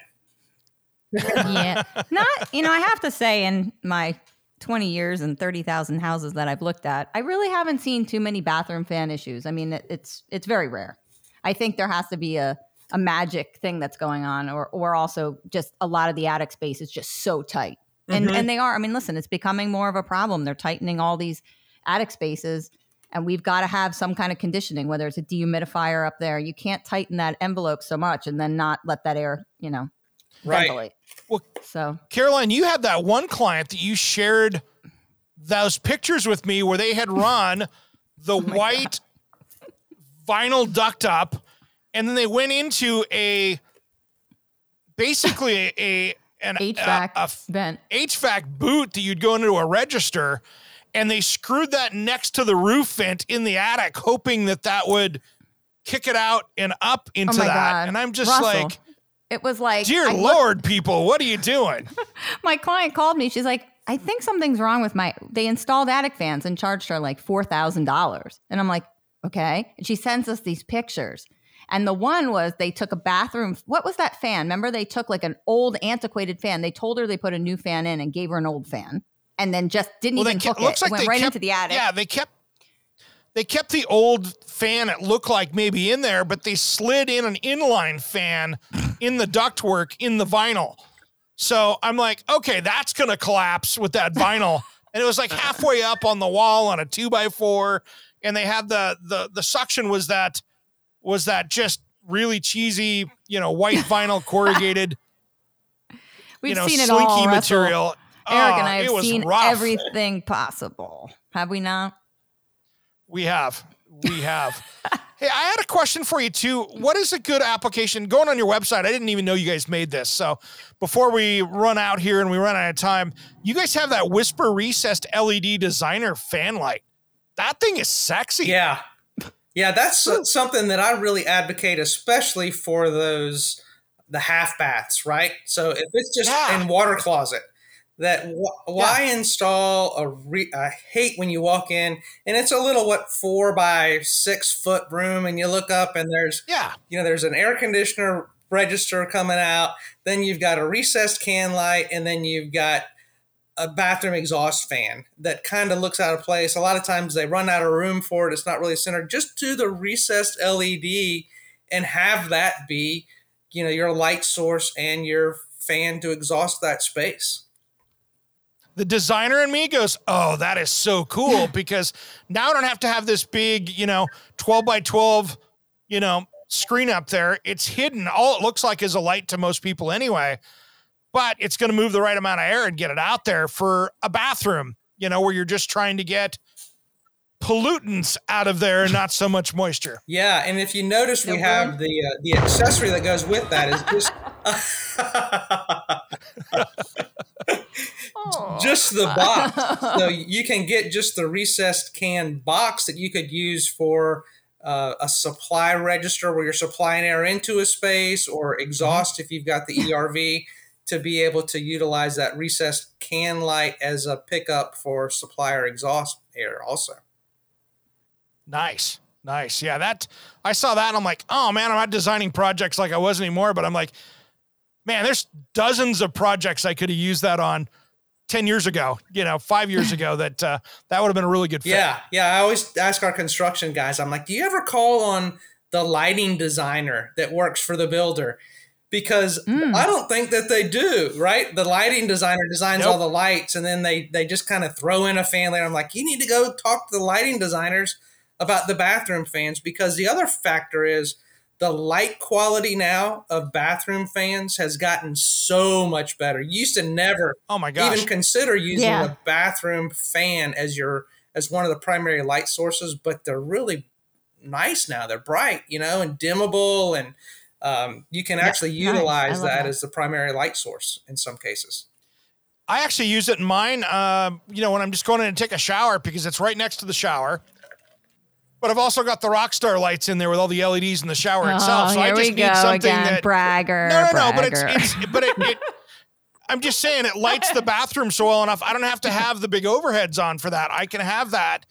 yeah not you know i have to say in my 20 years and 30,000 houses that I've looked at, I really haven't seen too many bathroom fan issues. I mean, it, it's it's very rare. I think there has to be a a magic thing that's going on or or also just a lot of the attic space is just so tight and mm-hmm. and they are. I mean, listen, it's becoming more of a problem. They're tightening all these attic spaces, and we've got to have some kind of conditioning, whether it's a dehumidifier up there. You can't tighten that envelope so much and then not let that air, you know, right. Well, so Caroline, you had that one client that you shared those pictures with me where they had run the oh white God. vinyl duct up, and then they went into a basically a an HVAC a, a vent. HVAC boot that you'd go into a register, and they screwed that next to the roof vent in the attic, hoping that that would kick it out and up oh into oh that. God. And I'm just Russell, like, it was like, dear I Lord, looked- people, what are you doing? my client called me. She's like, I think something's wrong with my. They installed attic fans and charged her like four thousand dollars, and I'm like, okay. And she sends us these pictures. And the one was they took a bathroom. What was that fan? Remember, they took like an old antiquated fan. They told her they put a new fan in and gave her an old fan, and then just didn't well, even kept, hook it. Like it went right kept, into the attic. Yeah, they kept they kept the old fan. It looked like maybe in there, but they slid in an inline fan in the ductwork in the vinyl. So I'm like, okay, that's gonna collapse with that vinyl. and it was like halfway up on the wall on a two by four, and they had the the the suction was that was that just really cheesy, you know, white vinyl corrugated. We've you know, seen it all. material. Eric and I ah, have seen rough. everything possible. Have we not? We have. We have. hey, I had a question for you too. What is a good application? Going on your website, I didn't even know you guys made this. So before we run out here and we run out of time, you guys have that Whisper recessed LED designer fan light. That thing is sexy. Yeah. Yeah, that's something that I really advocate, especially for those the half baths, right? So if it's just yeah. in water closet, that why yeah. install a re- I hate when you walk in and it's a little what four by six foot room and you look up and there's yeah you know there's an air conditioner register coming out then you've got a recessed can light and then you've got a bathroom exhaust fan that kind of looks out of place. A lot of times they run out of room for it. It's not really centered. Just do the recessed LED and have that be, you know, your light source and your fan to exhaust that space. The designer in me goes, Oh, that is so cool because now I don't have to have this big, you know, 12 by 12, you know, screen up there. It's hidden. All it looks like is a light to most people anyway but it's going to move the right amount of air and get it out there for a bathroom, you know, where you're just trying to get pollutants out of there and not so much moisture. Yeah, and if you notice, we have the uh, the accessory that goes with that is just. just the box. so you can get just the recessed can box that you could use for uh, a supply register where you're supplying air into a space or exhaust mm-hmm. if you've got the ERV to be able to utilize that recessed can light as a pickup for supplier exhaust air also. Nice. Nice. Yeah, that I saw that and I'm like, oh man, I'm not designing projects like I was anymore, but I'm like, man, there's dozens of projects I could have used that on 10 years ago, you know, five years ago that uh, that would have been a really good fit. Yeah. Yeah. I always ask our construction guys, I'm like, do you ever call on the lighting designer that works for the builder? Because mm. I don't think that they do, right? The lighting designer designs nope. all the lights and then they they just kind of throw in a fan later. I'm like, you need to go talk to the lighting designers about the bathroom fans because the other factor is the light quality now of bathroom fans has gotten so much better. You used to never oh my gosh. even consider using yeah. a bathroom fan as your as one of the primary light sources, but they're really nice now. They're bright, you know, and dimmable and um, you can actually utilize nice. that, that, as the primary light source in some cases. I actually use it in mine, uh, you know, when I'm just going in and take a shower because it's right next to the shower. But I've also got the Rockstar lights in there with all the LEDs in the shower oh, itself. So I just need something again. that bragger. No, no, bragger. no. But it's, it's but it, it I'm just saying it lights the bathroom so well enough. I don't have to have the big overheads on for that. I can have that.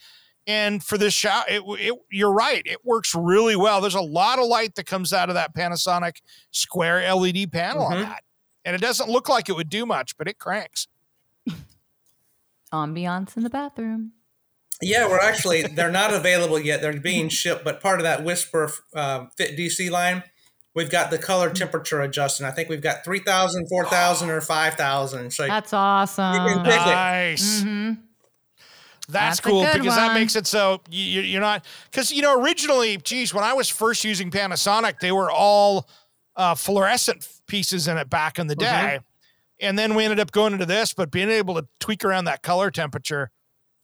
And for this shower, it, it, you're right. It works really well. There's a lot of light that comes out of that Panasonic square LED panel mm-hmm. on that. And it doesn't look like it would do much, but it cranks. Ambiance in the bathroom. Yeah, we're actually they're not available yet. They're being shipped, but part of that Whisper um, Fit DC line, we've got the color temperature adjusting. I think we've got 3,000, 4,000, or 5,000. So That's awesome. nice. Mm-hmm. That's, That's, cool because one. that makes it so you, are not because you know originally, geez, when I was first using Panasonic, they were all uh, fluorescent pieces in it back in the mm-hmm. day, mm-hmm. and then we ended up going into this. But being able to tweak around that color temperature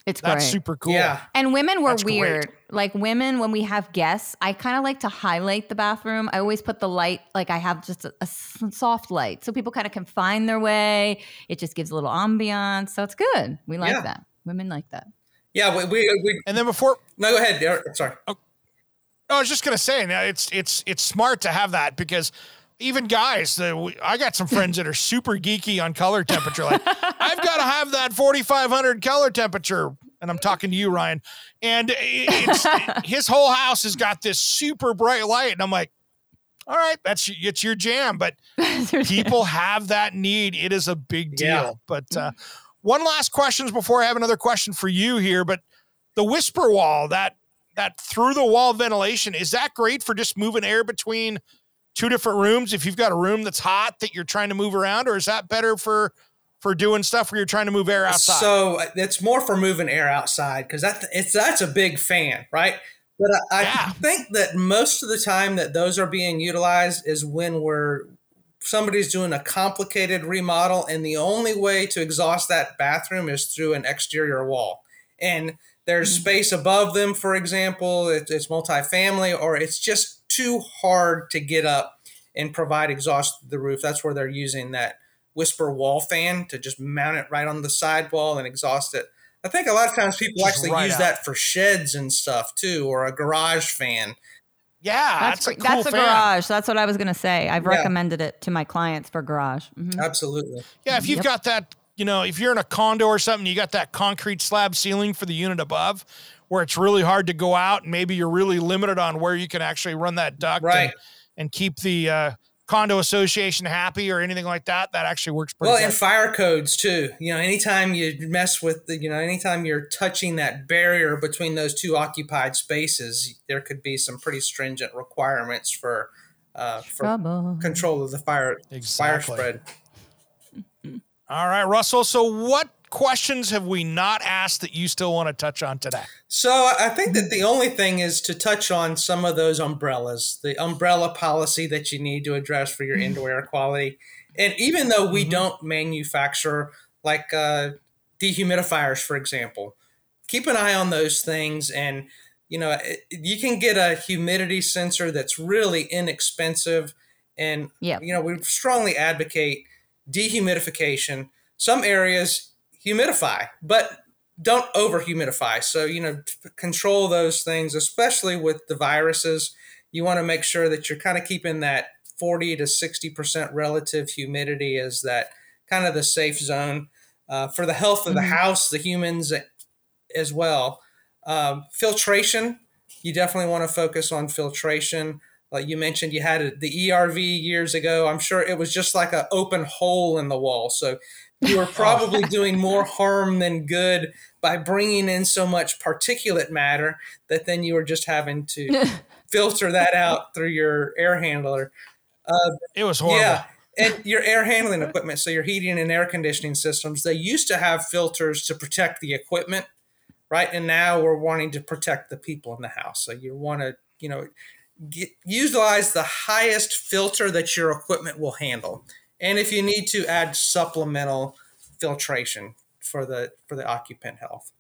it's That's great. super cool. Yeah. And women were That's weird. Great. Like women, when we have guests, I kind of like to highlight the bathroom. I always put the light, like I have just a, a soft light so people kind of can find their way. It just gives a little ambiance. So it's good. We like yeah. that. Women like that. Yeah. We, we, we, and then before. No, go ahead. Sorry. Oh, I was just going to say, it's, it's, it's smart to have that because even guys, uh, I got some friends that are super geeky on color temperature. Like, I've got to have that 4,500 color temperature. And I'm talking to you, Ryan. And it's, his whole house has got this super bright light. And I'm like, all right, that's it's your jam. But people have that need. It is a big deal. Yeah. But uh, one last questions before I have another question for you here. But the whisper wall, that that through the wall ventilation, is that great for just moving air between two different rooms if you've got a room that's hot that you're trying to move around or is that better for for doing stuff where you're trying to move air outside so uh, it's more for moving air outside because that it's that's a big fan right but I, yeah. I think that most of the time that those are being utilized is when we're somebody's doing a complicated remodel and the only way to exhaust that bathroom is through an exterior wall and there's mm-hmm. space above them for example it, it's multifamily or it's just too hard to get up and provide exhaust to the roof. That's where they're using that whisper wall fan to just mount it right on the sidewall and exhaust it. I think a lot of times people just actually right use out. that for sheds and stuff too, or a garage fan. Yeah, that's, that's a, cool that's a garage. That's what I was going to say. I've yeah. recommended it to my clients for garage. Mm-hmm. Absolutely. Yeah, if you've yep. got that, you know, if you're in a condo or something, you got that concrete slab ceiling for the unit above where it's really hard to go out and maybe you're really limited on where you can actually run that duct right. and, and keep the uh, condo association happy or anything like that that actually works pretty well good. and fire codes too you know anytime you mess with the you know anytime you're touching that barrier between those two occupied spaces there could be some pretty stringent requirements for uh, for Trouble. control of the fire exactly. fire spread all right russell so what questions have we not asked that you still want to touch on today? So I think that the only thing is to touch on some of those umbrellas, the umbrella policy that you need to address for your indoor air quality. And even though we mm-hmm. don't manufacture like uh, dehumidifiers, for example, keep an eye on those things. And, you know, you can get a humidity sensor that's really inexpensive. And, yeah. you know, we strongly advocate dehumidification. Some areas humidify, but don't over humidify. So, you know, control those things, especially with the viruses. You want to make sure that you're kind of keeping that 40 to 60% relative humidity as that kind of the safe zone uh, for the health of the mm-hmm. house, the humans as well. Um, filtration, you definitely want to focus on filtration. Like you mentioned, you had the ERV years ago. I'm sure it was just like an open hole in the wall. So you were probably doing more harm than good by bringing in so much particulate matter that then you are just having to filter that out through your air handler. Uh, it was horrible. Yeah. And your air handling equipment, so your heating and air conditioning systems, they used to have filters to protect the equipment, right? And now we're wanting to protect the people in the house. So you want to, you know, get, utilize the highest filter that your equipment will handle. And if you need to add supplemental filtration for the for the occupant health.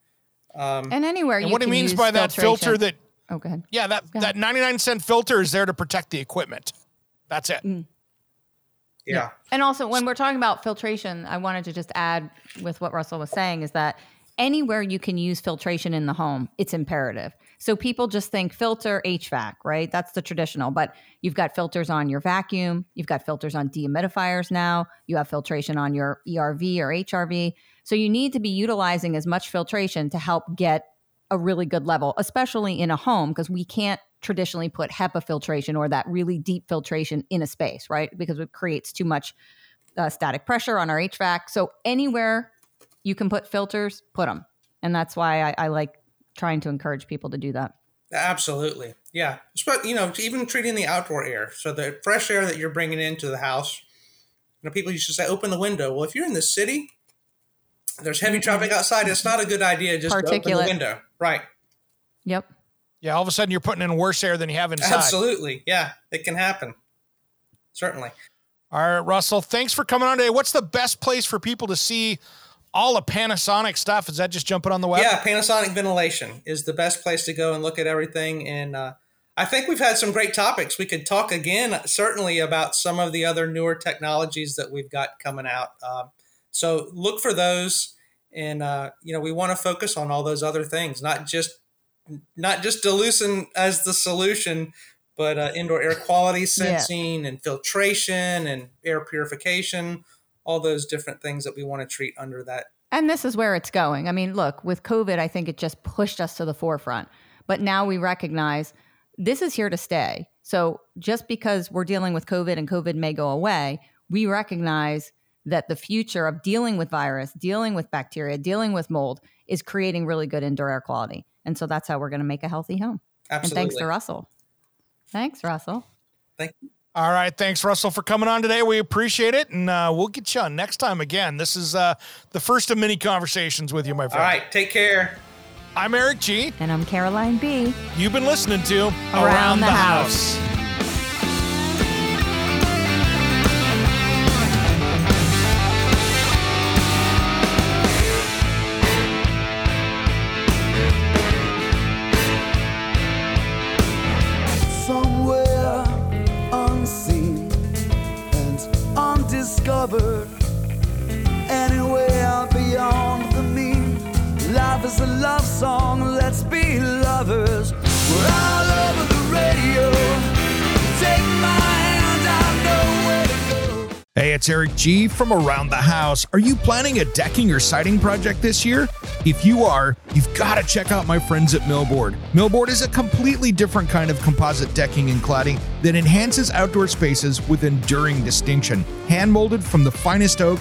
Um, and anywhere and what he means by that filter that oh, go ahead. Yeah, that that 99 cent filter is there to protect the equipment. That's it. Mm. Yeah. yeah. And also, when we're talking about filtration, I wanted to just add with what Russell was saying is that anywhere you can use filtration in the home, it's imperative. So people just think filter HVAC, right? That's the traditional, but you've got filters on your vacuum, you've got filters on dehumidifiers now, you have filtration on your ERV or HRV. So you need to be utilizing as much filtration to help get a really good level, especially in a home, because we can't traditionally put HEPA filtration or that really deep filtration in a space, right? Because it creates too much uh, static pressure on our HVAC. So anywhere you can put filters, put them. And that's why I, I like trying to encourage people to do that. Absolutely. Yeah. But, you know, even treating the outdoor air. So the fresh air that you're bringing into the house, you know, people used to say, open the window. Well, if you're in the city, there's heavy mm-hmm. traffic outside. It's not a good idea just to open the window. Right. Yep. Yeah. All of a sudden you're putting in worse air than you have inside. Absolutely. Yeah. It can happen. Certainly. All right, Russell, thanks for coming on today. What's the best place for people to see all the Panasonic stuff. Is that just jumping on the web? Yeah, Panasonic Ventilation is the best place to go and look at everything. And uh, I think we've had some great topics. We could talk again, certainly, about some of the other newer technologies that we've got coming out. Uh, so look for those, and uh, you know we want to focus on all those other things, not just not just dilution as the solution, but uh, indoor air quality sensing yeah. and filtration and air purification all those different things that we want to treat under that. And this is where it's going. I mean, look, with COVID, I think it just pushed us to the forefront. But now we recognize this is here to stay. So just because we're dealing with COVID and COVID may go away, we recognize that the future of dealing with virus, dealing with bacteria, dealing with mold is creating really good indoor air quality. And so that's how we're going to make a healthy home. Absolutely. And thanks to Russell. Thanks, Russell. Thank you. All right. Thanks, Russell, for coming on today. We appreciate it. And uh, we'll get you on next time again. This is uh, the first of many conversations with you, my friend. All right. Take care. I'm Eric G. And I'm Caroline B. You've been listening to Around, Around the, the, House. House. A love song, let's be lovers. We're all over the radio. Take my hand. Hey, it's Eric G from Around the House. Are you planning a decking or siding project this year? If you are, you've got to check out my friends at Millboard. Millboard is a completely different kind of composite decking and cladding that enhances outdoor spaces with enduring distinction. Hand molded from the finest oak,